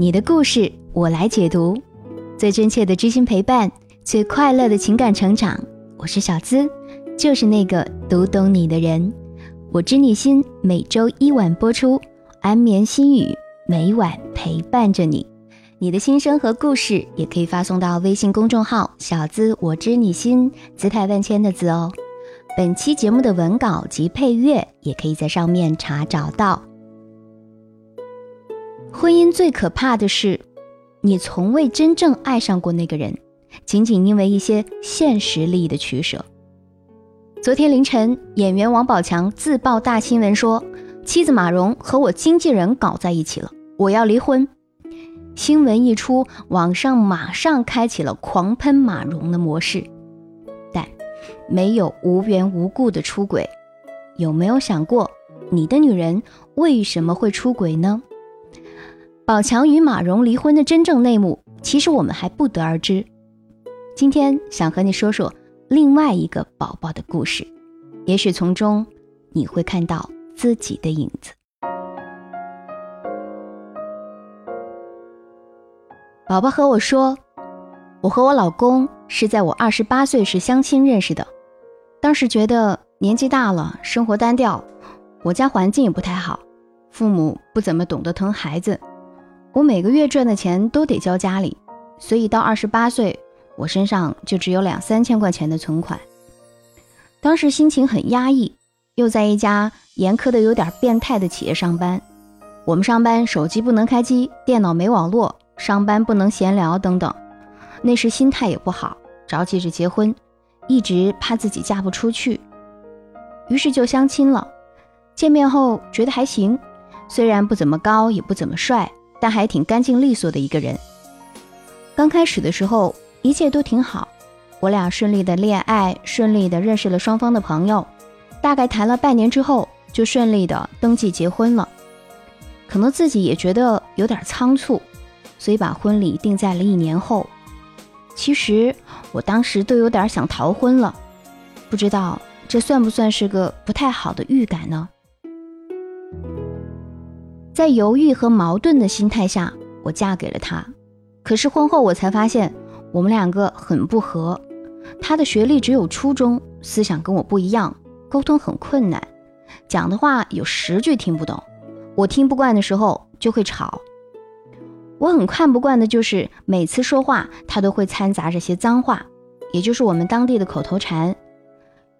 你的故事我来解读，最真切的知心陪伴，最快乐的情感成长。我是小资，就是那个读懂你的人。我知你心，每周一晚播出，安眠心语，每晚陪伴着你。你的心声和故事也可以发送到微信公众号“小资我知你心”，姿态万千的字哦。本期节目的文稿及配乐也可以在上面查找到。婚姻最可怕的是，你从未真正爱上过那个人，仅仅因为一些现实利益的取舍。昨天凌晨，演员王宝强自曝大新闻说，妻子马蓉和我经纪人搞在一起了，我要离婚。新闻一出，网上马上开启了狂喷马蓉的模式。但没有无缘无故的出轨，有没有想过，你的女人为什么会出轨呢？宝强与马蓉离婚的真正内幕，其实我们还不得而知。今天想和你说说另外一个宝宝的故事，也许从中你会看到自己的影子。宝宝和我说，我和我老公是在我二十八岁时相亲认识的，当时觉得年纪大了，生活单调，我家环境也不太好，父母不怎么懂得疼孩子。我每个月赚的钱都得交家里，所以到二十八岁，我身上就只有两三千块钱的存款。当时心情很压抑，又在一家严苛的有点变态的企业上班。我们上班手机不能开机，电脑没网络，上班不能闲聊等等。那时心态也不好，着急着结婚，一直怕自己嫁不出去，于是就相亲了。见面后觉得还行，虽然不怎么高，也不怎么帅。但还挺干净利索的一个人。刚开始的时候，一切都挺好，我俩顺利的恋爱，顺利的认识了双方的朋友。大概谈了半年之后，就顺利的登记结婚了。可能自己也觉得有点仓促，所以把婚礼定在了一年后。其实我当时都有点想逃婚了，不知道这算不算是个不太好的预感呢？在犹豫和矛盾的心态下，我嫁给了他。可是婚后我才发现，我们两个很不合。他的学历只有初中，思想跟我不一样，沟通很困难，讲的话有十句听不懂。我听不惯的时候就会吵。我很看不惯的就是每次说话他都会掺杂着些脏话，也就是我们当地的口头禅。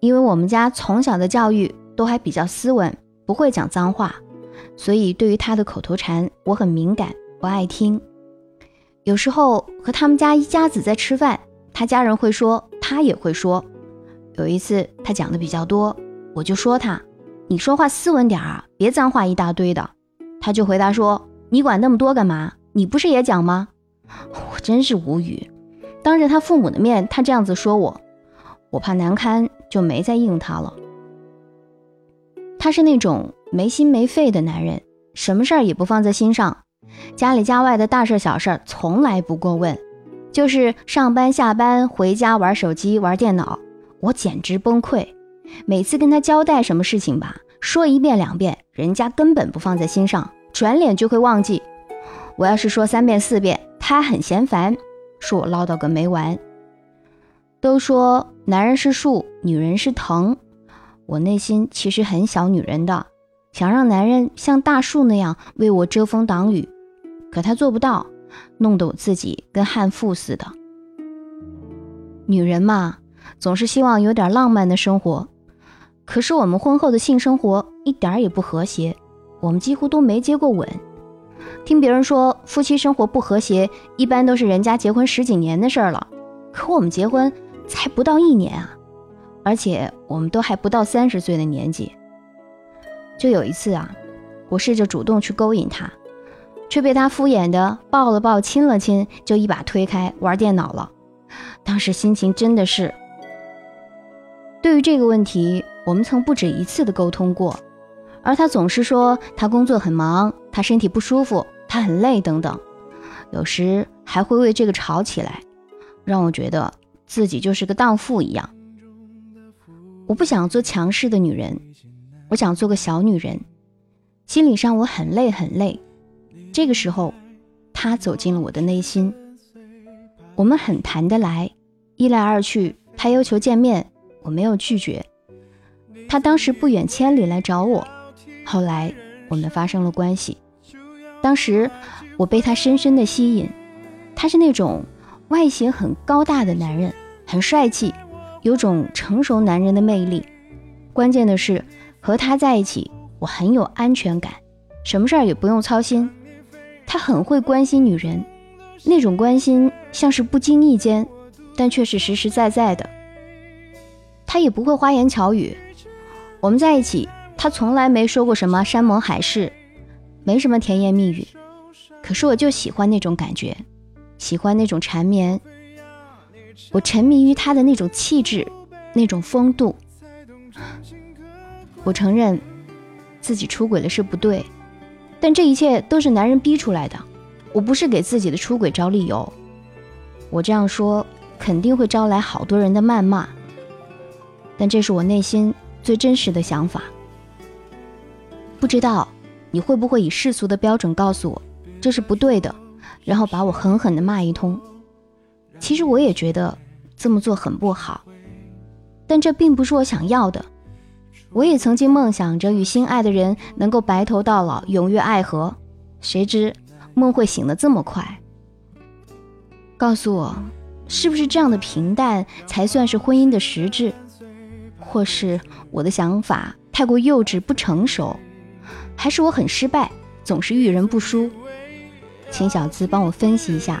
因为我们家从小的教育都还比较斯文，不会讲脏话。所以，对于他的口头禅，我很敏感，不爱听。有时候和他们家一家子在吃饭，他家人会说，他也会说。有一次他讲的比较多，我就说他：“你说话斯文点啊，别脏话一大堆的。”他就回答说：“你管那么多干嘛？你不是也讲吗？”我真是无语。当着他父母的面，他这样子说我，我怕难堪，就没再应他了。他是那种。没心没肺的男人，什么事儿也不放在心上，家里家外的大事小事从来不过问，就是上班下班回家玩手机玩电脑，我简直崩溃。每次跟他交代什么事情吧，说一遍两遍，人家根本不放在心上，转脸就会忘记。我要是说三遍四遍，他很嫌烦，说我唠叨个没完。都说男人是树，女人是藤，我内心其实很小女人的。想让男人像大树那样为我遮风挡雨，可他做不到，弄得我自己跟悍妇似的。女人嘛，总是希望有点浪漫的生活，可是我们婚后的性生活一点也不和谐，我们几乎都没接过吻。听别人说夫妻生活不和谐，一般都是人家结婚十几年的事了，可我们结婚才不到一年啊，而且我们都还不到三十岁的年纪。就有一次啊，我试着主动去勾引他，却被他敷衍的抱了抱、亲了亲，就一把推开玩电脑了。当时心情真的是……对于这个问题，我们曾不止一次的沟通过，而他总是说他工作很忙，他身体不舒服，他很累等等，有时还会为这个吵起来，让我觉得自己就是个荡妇一样。我不想做强势的女人。我想做个小女人，心理上我很累很累。这个时候，他走进了我的内心。我们很谈得来，一来二去，他要求见面，我没有拒绝。他当时不远千里来找我，后来我们发生了关系。当时我被他深深的吸引，他是那种外形很高大的男人，很帅气，有种成熟男人的魅力。关键的是和他在一起，我很有安全感，什么事儿也不用操心。他很会关心女人，那种关心像是不经意间，但却是实实在在的。他也不会花言巧语，我们在一起，他从来没说过什么山盟海誓。没什么甜言蜜语，可是我就喜欢那种感觉，喜欢那种缠绵。我沉迷于他的那种气质，那种风度。我承认自己出轨了是不对，但这一切都是男人逼出来的。我不是给自己的出轨找理由。我这样说肯定会招来好多人的谩骂，但这是我内心最真实的想法。不知道。你会不会以世俗的标准告诉我这是不对的，然后把我狠狠地骂一通？其实我也觉得这么做很不好，但这并不是我想要的。我也曾经梦想着与心爱的人能够白头到老，永浴爱河，谁知梦会醒得这么快。告诉我，是不是这样的平淡才算是婚姻的实质？或是我的想法太过幼稚不成熟？还是我很失败，总是遇人不淑，请小资帮我分析一下，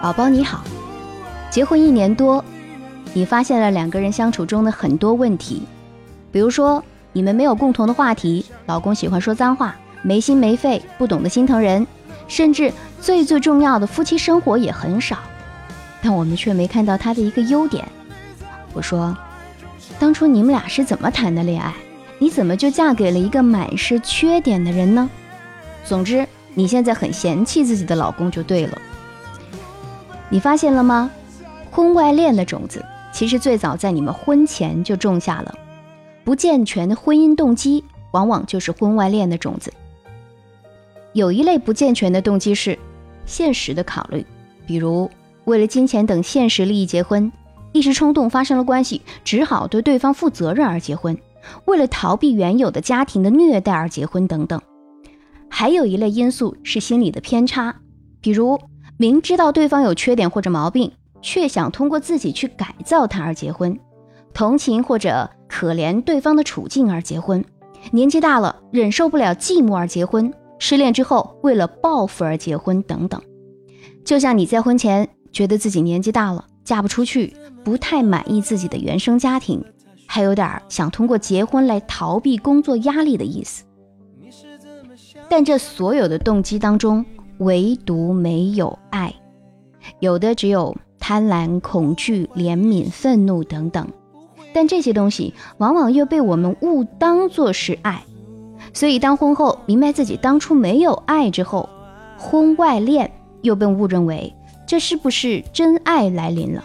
宝宝你好，结婚一年多，你发现了两个人相处中的很多问题，比如说你们没有共同的话题，老公喜欢说脏话，没心没肺，不懂得心疼人，甚至最最重要的夫妻生活也很少。但我们却没看到他的一个优点。我说，当初你们俩是怎么谈的恋爱？你怎么就嫁给了一个满是缺点的人呢？总之，你现在很嫌弃自己的老公就对了。你发现了吗？婚外恋的种子其实最早在你们婚前就种下了。不健全的婚姻动机，往往就是婚外恋的种子。有一类不健全的动机是现实的考虑，比如为了金钱等现实利益结婚，一时冲动发生了关系，只好对对方负责任而结婚；为了逃避原有的家庭的虐待而结婚等等。还有一类因素是心理的偏差，比如。明知道对方有缺点或者毛病，却想通过自己去改造他而结婚；同情或者可怜对方的处境而结婚；年纪大了忍受不了寂寞而结婚；失恋之后为了报复而结婚等等。就像你在婚前觉得自己年纪大了嫁不出去，不太满意自己的原生家庭，还有点想通过结婚来逃避工作压力的意思。但这所有的动机当中，唯独没有爱，有的只有贪婪、恐惧、怜悯、愤怒等等，但这些东西往往又被我们误当作是爱，所以当婚后明白自己当初没有爱之后，婚外恋又被误认为这是不是真爱来临了？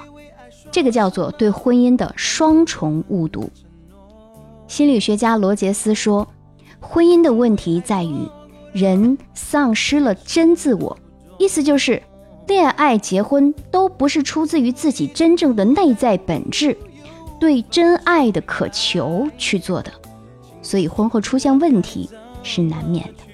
这个叫做对婚姻的双重误读。心理学家罗杰斯说，婚姻的问题在于。人丧失了真自我，意思就是，恋爱、结婚都不是出自于自己真正的内在本质，对真爱的渴求去做的，所以婚后出现问题是难免的。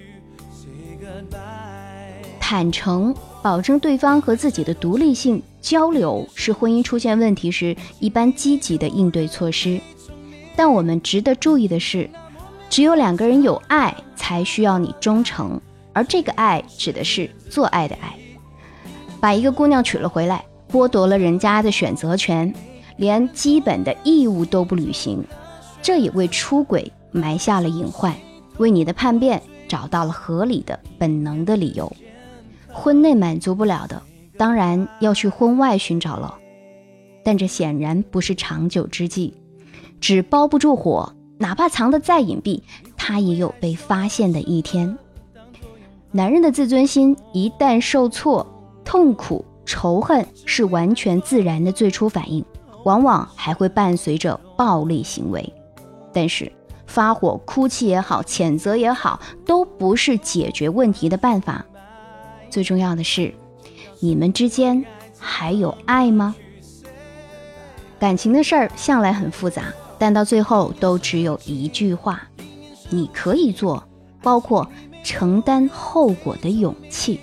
坦诚，保证对方和自己的独立性，交流是婚姻出现问题时一般积极的应对措施。但我们值得注意的是，只有两个人有爱，才需要你忠诚，而这个爱指的是做爱的爱。把一个姑娘娶了回来，剥夺了人家的选择权，连基本的义务都不履行，这也为出轨埋下了隐患，为你的叛变找到了合理的本能的理由。婚内满足不了的，当然要去婚外寻找了，但这显然不是长久之计。纸包不住火，哪怕藏得再隐蔽，他也有被发现的一天。男人的自尊心一旦受挫，痛苦、仇恨是完全自然的最初反应，往往还会伴随着暴力行为。但是，发火、哭泣也好，谴责也好，都不是解决问题的办法。最重要的是，你们之间还有爱吗？感情的事儿向来很复杂。但到最后都只有一句话：你可以做，包括承担后果的勇气。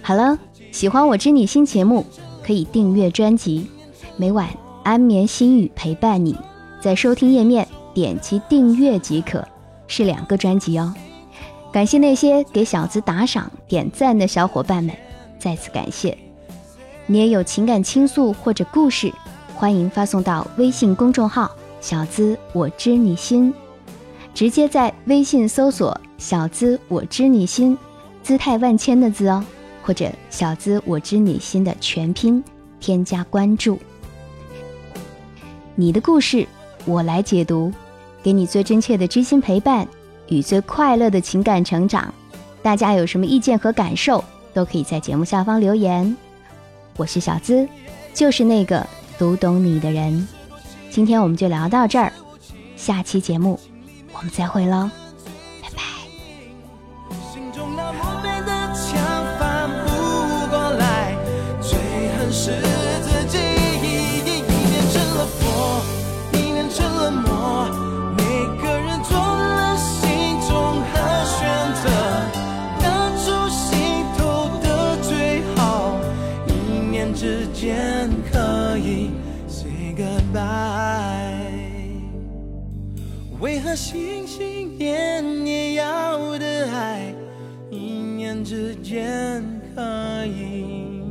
好了，喜欢我知你心节目，可以订阅专辑，每晚安眠心语陪伴你，在收听页面点击订阅即可，是两个专辑哦。感谢那些给小资打赏点赞的小伙伴们，再次感谢。你也有情感倾诉或者故事，欢迎发送到微信公众号“小资我知你心”，直接在微信搜索“小资我知你心”，姿态万千的“资”哦，或者“小资我知你心”的全拼，添加关注。你的故事我来解读，给你最真切的知心陪伴与最快乐的情感成长。大家有什么意见和感受，都可以在节目下方留言。我是小资，就是那个读懂你的人。今天我们就聊到这儿，下期节目我们再会喽，心心念念要的爱，一念之间可以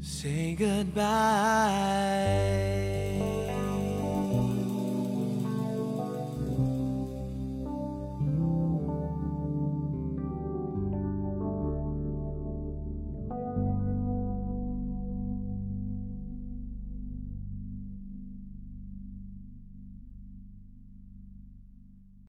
say goodbye？